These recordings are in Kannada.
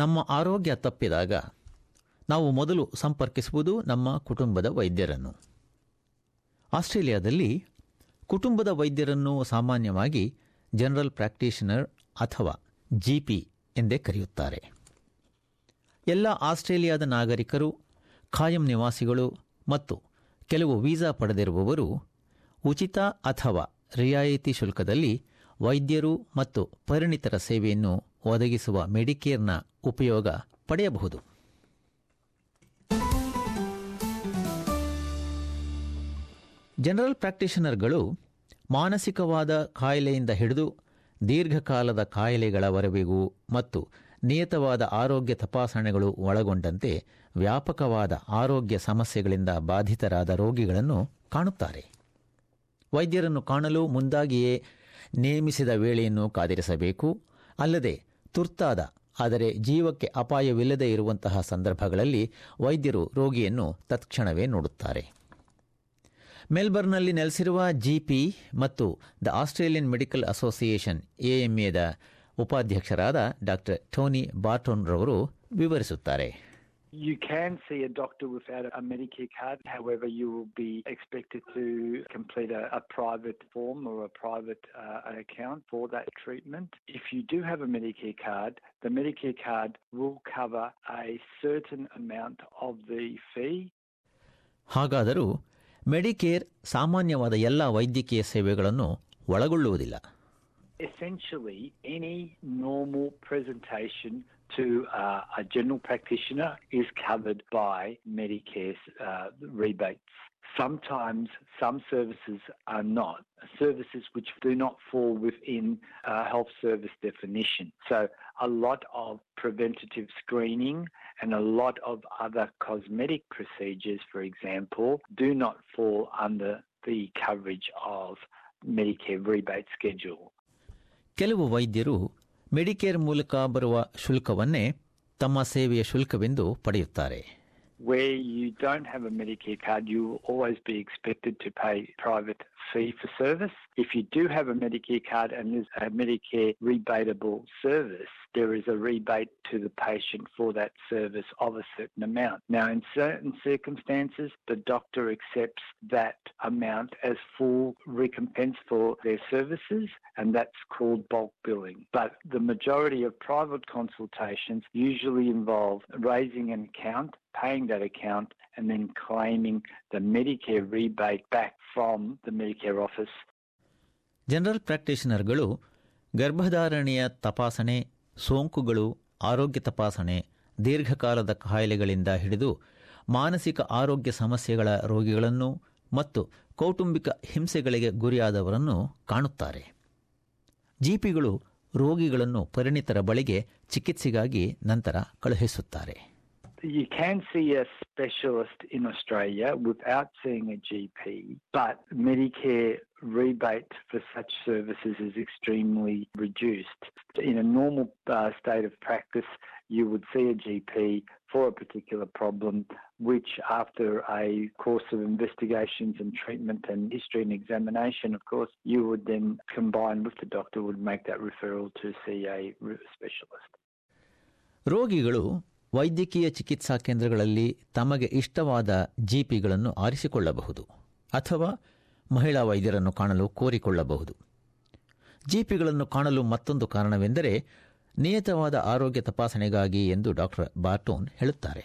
ನಮ್ಮ ಆರೋಗ್ಯ ತಪ್ಪಿದಾಗ ನಾವು ಮೊದಲು ಸಂಪರ್ಕಿಸುವುದು ನಮ್ಮ ಕುಟುಂಬದ ವೈದ್ಯರನ್ನು. ಆಸ್ಟ್ರೇಲಿಯಾದಲ್ಲಿ ಕುಟುಂಬದ ವೈದ್ಯರನ್ನು ಸಾಮಾನ್ಯವಾಗಿ ಜನರಲ್ ಪ್ರಾಕ್ಟೀಷನರ್ ಅಥವಾ ಜಿಪಿ ಎಂದೇ ಕರೆಯುತ್ತಾರೆ. ಎಲ್ಲ ಆಸ್ಟ್ರೇಲಿಯಾದ ನಾಗರಿಕರು ಖಾಯಂ ನಿವಾಸಿಗಳು ಮತ್ತು ಕೆಲವು ವೀಸಾ ಪಡೆದಿರುವವರು ಉಚಿತ ಅಥವಾ ರಿಯಾಯಿತಿ ಶುಲ್ಕದಲ್ಲಿ ವೈದ್ಯರು ಮತ್ತು ಪರಿಣಿತರ ಸೇವೆಯನ್ನು ಒದಗಿಸುವ ಮೆಡಿಕೇರ್ನ ಉಪಯೋಗ ಪಡೆಯಬಹುದು. ಜನರಲ್ ಪ್ರಾಕ್ಟೀಷನರ್ಗಳು ಮಾನಸಿಕವಾದ ಕಾಯಿಲೆಯಿಂದ ಹಿಡಿದು ದೀರ್ಘಕಾಲದ ಕಾಯಿಲೆಗಳವರೆಗೂ ಮತ್ತು ನಿಯತವಾದ ಆರೋಗ್ಯ ತಪಾಸಣೆಗಳು ಒಳಗೊಂಡಂತೆ ವ್ಯಾಪಕವಾದ ಆರೋಗ್ಯ ಸಮಸ್ಯೆಗಳಿಂದ ಬಾಧಿತರಾದ ರೋಗಿಗಳನ್ನು ಕಾಣುತ್ತಾರೆ. ವೈದ್ಯರನ್ನು ಕಾಣಲು ಮುಂದಾಗಿಯೇ ನೇಮಿಸಿದ ವೇಳೆಯನ್ನು ಕಾದಿರಿಸಬೇಕು, ಅಲ್ಲದೆ ತುರ್ತಾದ ಆದರೆ ಜೀವಕ್ಕೆ ಅಪಾಯವಿಲ್ಲದೆ ಇರುವಂತಹ ಸಂದರ್ಭಗಳಲ್ಲಿ ವೈದ್ಯರು ರೋಗಿಯನ್ನು ತತ್ಕ್ಷಣವೇ ನೋಡುತ್ತಾರೆ. ಮೆಲ್ಬರ್ನ್ನಲ್ಲಿ ನೆಲೆಸಿರುವ ಜಿಪಿ ಮತ್ತು ದ ಆಸ್ಟ್ರೇಲಿಯನ್ ಮೆಡಿಕಲ್ ಅಸೋಸಿಯೇಷನ್ ಎಎಂಎದ ಉಪಾಧ್ಯಕ್ಷರಾದ ಡಾ ಟೋನಿ ಬಾರ್ಟೋನ್ರವರು ವಿವರಿಸುತ್ತಾರೆ. You can see a doctor without a Medicare card. However, you will be expected to complete a, a private form or a private uh, account for that treatment. If you do have a Medicare card, the Medicare card will cover a certain amount of the fee. ಹಾಗಾದರೂ ಮೆಡಿಕೇರ್ ಸಾಮಾನ್ಯವಾದ ಎಲ್ಲ ವೈದ್ಯಕೀಯ ಸೇವೆಗಳನ್ನು ಒಳಗೊಳ್ಳುವುದಿಲ್ಲ Essentially, any normal presentation to uh, a general practitioner is covered by Medicare's uh, rebates. Sometimes some services are not, services which do not fall within uh, health service definition. So a lot of preventative screening and a lot of other cosmetic procedures, for example, do not fall under the coverage of Medicare rebate schedule. ಕೆಲವು ವೈದ್ಯರು Medicare ಮೂಲಕ ಬರುವ ಶುಲ್ಕವನ್ನೇ ತಮ್ಮ ಸೇವೆಯ ಶುಲ್ಕವೆಂದು ಪಡೆಯುತ್ತಾರೆ. Where you don't have a Medicare card, you will always be expected to pay private fee for service. If you do have a Medicare card and there's a Medicare rebatable service, there is a rebate to the patient for that service of a certain amount. Now, in certain circumstances, the doctor accepts that amount as full recompense for their services, and that's called bulk billing. But the majority of private consultations usually involve raising an account, paying that account, and then claiming the Medicare rebate back from the Medicare office. General ಪ್ರಾಕ್ಟೀಷನರ್ಗಳು ಗರ್ಭಧಾರಣೆಯ ತಪಾಸಣೆ ಸೋಂಕುಗಳು ಆರೋಗ್ಯ ತಪಾಸಣೆ ದೀರ್ಘಕಾಲದ ಕಾಯಿಲೆಗಳಿಂದ ಹಿಡಿದು ಮಾನಸಿಕ ಆರೋಗ್ಯ ಸಮಸ್ಯೆಗಳ ರೋಗಿಗಳನ್ನು ಮತ್ತು ಕೌಟುಂಬಿಕ ಹಿಂಸೆಗಳಿಗೆ ಗುರಿಯಾದವರನ್ನು ಕಾಣುತ್ತಾರೆ. ಜಿಪಿಗಳು ರೋಗಿಗಳನ್ನು ಪರಿಣಿತರ ಬಳಿಗೆ ಚಿಕಿತ್ಸೆಗಾಗಿ ನಂತರ ಕಳುಹಿಸುತ್ತಾರೆ. You can see a specialist in Australia without seeing a GP, but Medicare rebate for such services is extremely reduced. In a normal uh, state of practice, you would see a GP for a particular problem, which after a course of investigations and treatment and history and examination, of course, you would then combine with the doctor would make that referral to see a specialist. ರೋಗಿಗಳು ವೈದ್ಯಕೀಯ ಚಿಕಿತ್ಸಾ ಕೇಂದ್ರಗಳಲ್ಲಿ ತಮಗೆ ಇಷ್ಟವಾದ ಜಿಪಿಗಳನ್ನು ಆರಿಸಿಕೊಳ್ಳಬಹುದು ಅಥವಾ ಮಹಿಳಾ ವೈದ್ಯರನ್ನು ಕಾಣಲು ಕೋರಿಕೊಳ್ಳಬಹುದು ಜಿಪಿಗಳನ್ನು ಕಾಣಲು ಮತ್ತೊಂದು ಕಾರಣವೆಂದರೆ ನಿಯತವಾದ ಆರೋಗ್ಯ ತಪಾಸಣೆಗಾಗಿ ಎಂದು ಡಾಕ್ಟರ್ ಬಾರ್ಟೋನ್ ಹೇಳುತ್ತಾರೆ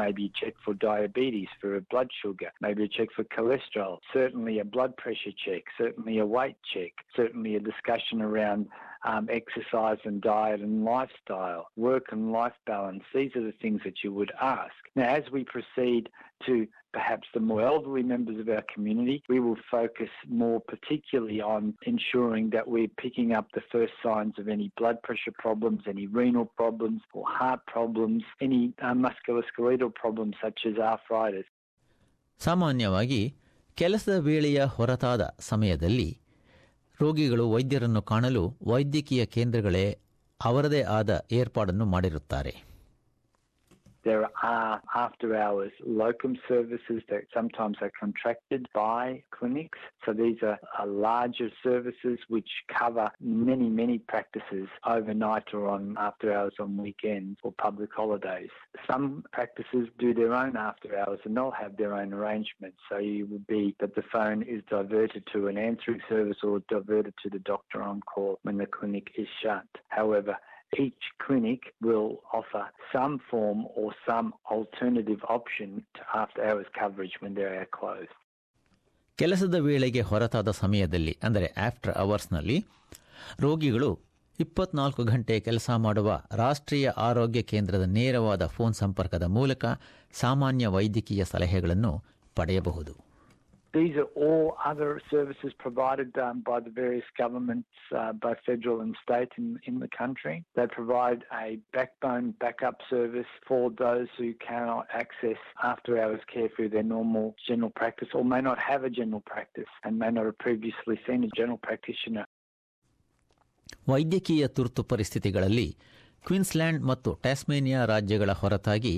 maybe check for diabetes, for a blood sugar, maybe a check for cholesterol, certainly a blood pressure check, certainly a weight check, certainly a discussion around um, exercise and diet and lifestyle, work and life balance. These are the things that you would ask. Now, as we proceed to perhaps the more elderly members of our community, we will focus more particularly on ensuring that we're picking up the first signs of any blood pressure problems, any renal problems or heart problems, any uh, musculoskeletal problems such as arthritis. ಸಾಮಾನ್ಯವಾಗಿ ಕೆಲಸದ ವೇಳೆಯ ಹೊರತಾದ ಸಮಯದಲ್ಲಿ ರೋಗಿಗಳು ವೈದ್ಯರನ್ನು ಕಾಣಲು ವೈದ್ಯಕೀಯ ಕೇಂದ್ರಗಳೇ ಅವರದೇ ಆದ ಏರ್ಪಾಡನ್ನು ಮಾಡಿರುತ್ತಾರೆ. There are after hours locum services that sometimes are contracted by clinics. So these are, larger services which cover many, many practices overnight or on after hours on weekends or public holidays. Some practices do their own after hours and they'll have their own arrangements. So you would be that the phone is diverted to an answering service or diverted to the doctor on call when the clinic is shut. However, each clinic will offer some form or some alternative option to after hours coverage when they are closed. ಕೆಲಸದ ವೇಳೆಗೆ ಹೊರತಾದ ಸಮಯದಲ್ಲಿ, ಅಂದರೆ ಆಫ್ಟರ್ ಅವರ್ಸ್ನಲ್ಲಿ ರೋಗಿಗಳು ಇಪ್ಪತ್ನಾಲ್ಕು ಗಂಟೆ ಕೆಲಸ ಮಾಡುವ ರಾಷ್ಟ್ರೀಯ ಆರೋಗ್ಯ ಕೇಂದ್ರದ ನೇರವಾದ ಫೋನ್ ಸಂಪರ್ಕದ ಮೂಲಕ ಸಾಮಾನ್ಯ ವೈದ್ಯಕೀಯ ಸಲಹೆಗಳನ್ನು ಪಡೆಯಬಹುದು These are all other services provided um, by the various governments, uh, both federal and state in, in the country. They provide a backbone backup service for those who cannot access after hours care through their normal general practice or may not have a general practice and may not have previously seen a general practitioner. ವೈದ್ಯಕೀಯ ತುರ್ತು ಪರಿಸ್ಥಿತಿಗಳಲ್ಲಿ ಕ್ವೀನ್ಸ್ಲ್ಯಾಂಡ್ ಮತ್ತು ಟ್ಯಾಸ್ಮೇನಿಯಾ ರಾಜ್ಯಗಳ ಹೊರತಾಗಿ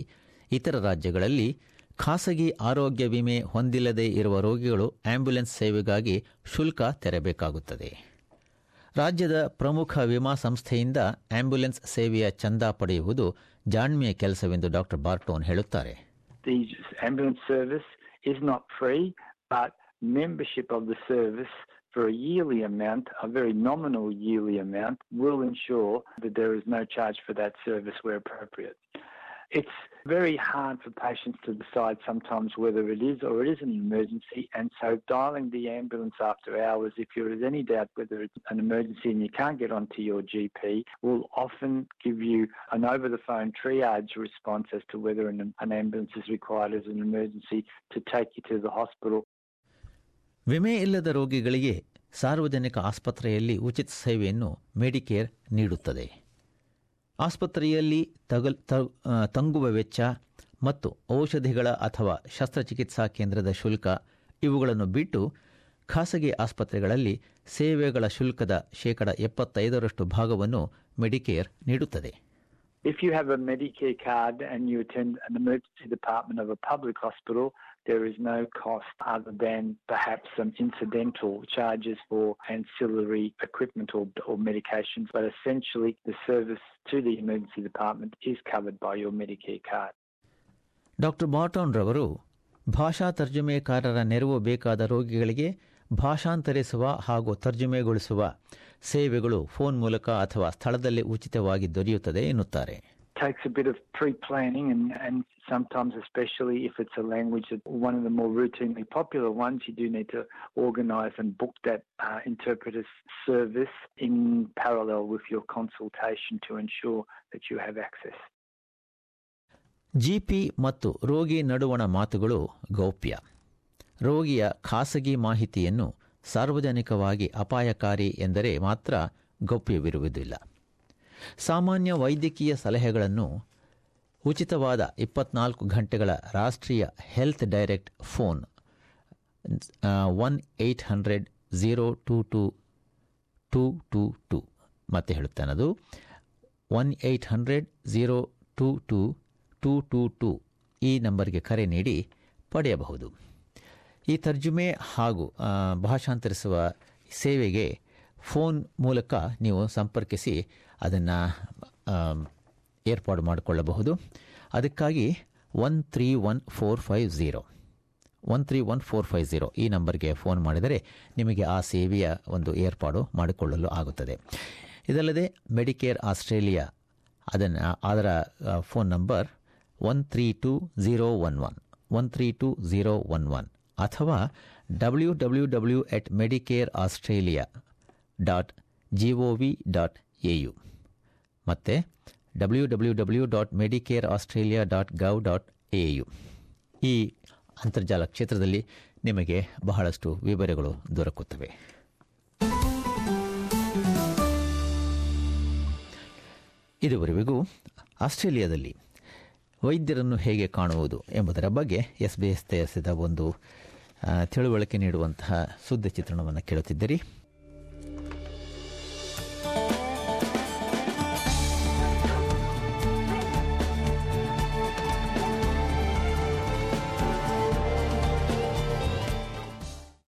ಇತರ ರಾಜ್ಯಗಳಲ್ಲಿ ಖಾಸಗಿ ಆರೋಗ್ಯ ವಿಮೆ ಹೊಂದಿಲ್ಲದೆ ಇರುವ ರೋಗಿಗಳು ಆಂಬ್ಯುಲೆನ್ಸ್ ಸೇವೆಗಾಗಿ ಶುಲ್ಕ ತೆರಬೇಕಾಗುತ್ತದೆ ರಾಜ್ಯದ ಪ್ರಮುಖ ವಿಮಾ ಸಂಸ್ಥೆಯಿಂದ ಆಂಬ್ಯುಲೆನ್ಸ್ ಸೇವೆಯ ಚಂದ ಪಡೆಯುವುದು ಜಾಣ್ಮೆಯ ಕೆಲಸವೆಂದು ಡಾಕ್ಟರ್ ಬಾರ್ಟೋನ್ ಹೇಳುತ್ತಾರೆ membership of the service for a yearly amount, a very nominal yearly amount, will ensure that there is no charge for that service where appropriate. It's very hard for patients to decide sometimes whether it is or it isn't an emergency, and so dialing the ambulance after hours, if there is any doubt whether it's an emergency and you can't get onto your GP, will often give you an over the phone triage response as to whether an, an ambulance is required as an emergency to take you to the hospital. ವಿಮೆ ಇಲ್ಲದ ರೋಗಿಗಳಿಗೆ ಸಾರ್ವಜನಿಕ ಆಸ್ಪತ್ರೆಯಲ್ಲಿ ಉಚಿತ ಸೇವೆಯನ್ನು ಮೆಡಿಕೇರ್ ನೀಡುತ್ತದೆ ಆಸ್ಪತ್ರೆಯಲ್ಲಿ ತಗಲ್ ತಂಗುವ ವೆಚ್ಚ ಮತ್ತು ಔಷಧಿಗಳ ಅಥವಾ ಶಸ್ತ್ರಚಿಕಿತ್ಸಾ ಕೇಂದ್ರದ ಶುಲ್ಕ ಇವುಗಳನ್ನು ಬಿಟ್ಟು ಖಾಸಗಿ ಆಸ್ಪತ್ರೆಗಳಲ್ಲಿ ಸೇವೆಗಳ ಶುಲ್ಕದ ಶೇಕಡ ಎಪ್ಪತ್ತೈದರಷ್ಟು ಭಾಗವನ್ನು ಮೆಡಿಕೇರ್ ನೀಡುತ್ತದೆ. If you have a Medicare card and you attend an emergency department of a public hospital, there is no cost other than perhaps some incidental charges for ancillary equipment or, or medications, but essentially the service to the emergency department is covered by your Medicare card. Doctor ಬಾಟೋನ್ ರವರು ಭಾಷಾ ತರ್ಜುಮೆಕಾರರ ನೆರವು ಬೇಕಾದ ರೋಗಿಗಳಿಗೆ ಭಾಷಾಂತರಿಸುವ ಹಾಗೂ ತರ್ಜುಮೆಗೊಳಿಸುವ ಸೇವೆಗಳು ಫೋನ್ ಮೂಲಕ ಅಥವಾ ಸ್ಥಳದಲ್ಲಿ ಉಚಿತವಾಗಿ ದೊರೆಯುತ್ತದೆ ಎನ್ನುತ್ತಾರೆ takes a bit of pre-planning and, and sometimes especially if it's a language that one of the more routinely popular ones you do need to organize and book that uh, interpreter service in parallel with your consultation to ensure that you have access GP ಮತ್ತು ರೋಗಿ ನಡುವಣ ಮಾತುಗಳು ಗೌಪ್ಯ ರೋಗಿಯ ಖಾಸಗಿ ಮಾಹಿತಿಯನ್ನು ಸಾರ್ವಜನಿಕವಾಗಿ ಅಪಾಯಕಾರಿ ಎಂದರೆ ಮಾತ್ರ ಗೌಪ್ಯವಿರುವುದಿಲ್ಲ. ಸಾಮಾನ್ಯ ವೈದ್ಯಕೀಯ ಸಲಹೆಗಳನ್ನು ಉಚಿತವಾದ ಇಪ್ಪತ್ನಾಲ್ಕು ಗಂಟೆಗಳ ರಾಷ್ಟ್ರೀಯ health direct phone one eight hundred zero two two two two two ಮತ್ತೆ ಹೇಳುತ್ತೇನೆ ಅದು one eight hundred zero two two two two two ಈ ನಂಬರ್ಗೆ ಕರೆ ನೀಡಿ ಪಡೆಯಬಹುದು. ಈ ತರ್ಜುಮೆ ಹಾಗೂ ಭಾಷಾಂತರಿಸುವ ಸೇವೆಗೆ ಫೋನ್ ಮೂಲಕ ನೀವು ಸಂಪರ್ಕಿಸಿ ಅದನ್ನು ಏರ್ಪಾಡು ಮಾಡಿಕೊಳ್ಳಬಹುದು. ಅದಕ್ಕಾಗಿ one three one four five zero one three one four five zero ಈ ನಂಬರ್ಗೆ ಫೋನ್ ಮಾಡಿದರೆ ನಿಮಗೆ ಆ ಸೇವೆಯ ಒಂದು ಏರ್ಪಾಡು ಮಾಡಿಕೊಳ್ಳಲು ಆಗುತ್ತದೆ. ಇದಲ್ಲದೆ ಮೆಡಿಕೇರ್ ಆಸ್ಟ್ರೇಲಿಯಾ ಅದನ್ನು, ಅದರ phone number one three two zero one one one three two zero one one ಅಥವಾ W W W at Medicare Australia dot G O V dot A U ಮತ್ತು W W W dot Medicare Australia dot gov dot A U ಈ ಅಂತರ್ಜಾಲ ಕ್ಷೇತ್ರದಲ್ಲಿ ನಿಮಗೆ ಬಹಳಷ್ಟು ವಿವರಗಳು ದೊರಕುತ್ತವೆ. ಇದುವರೆಗೂ ಆಸ್ಟ್ರೇಲಿಯಾದಲ್ಲಿ ವೈದ್ಯರನ್ನು ಹೇಗೆ ಕಾಣುವುದು ಎಂಬುದರ ಬಗ್ಗೆ ಎಸ್ ಬಿ ಎಸ್ ತಯಾರಿಸಿದ ಒಂದು ತಿಳುವಳಿಕೆ ನೀಡುವಂತಹ ಸುದ್ದಿ ಚಿತ್ರಣವನ್ನು ಕೇಳುತ್ತಿದ್ದೀರಿ.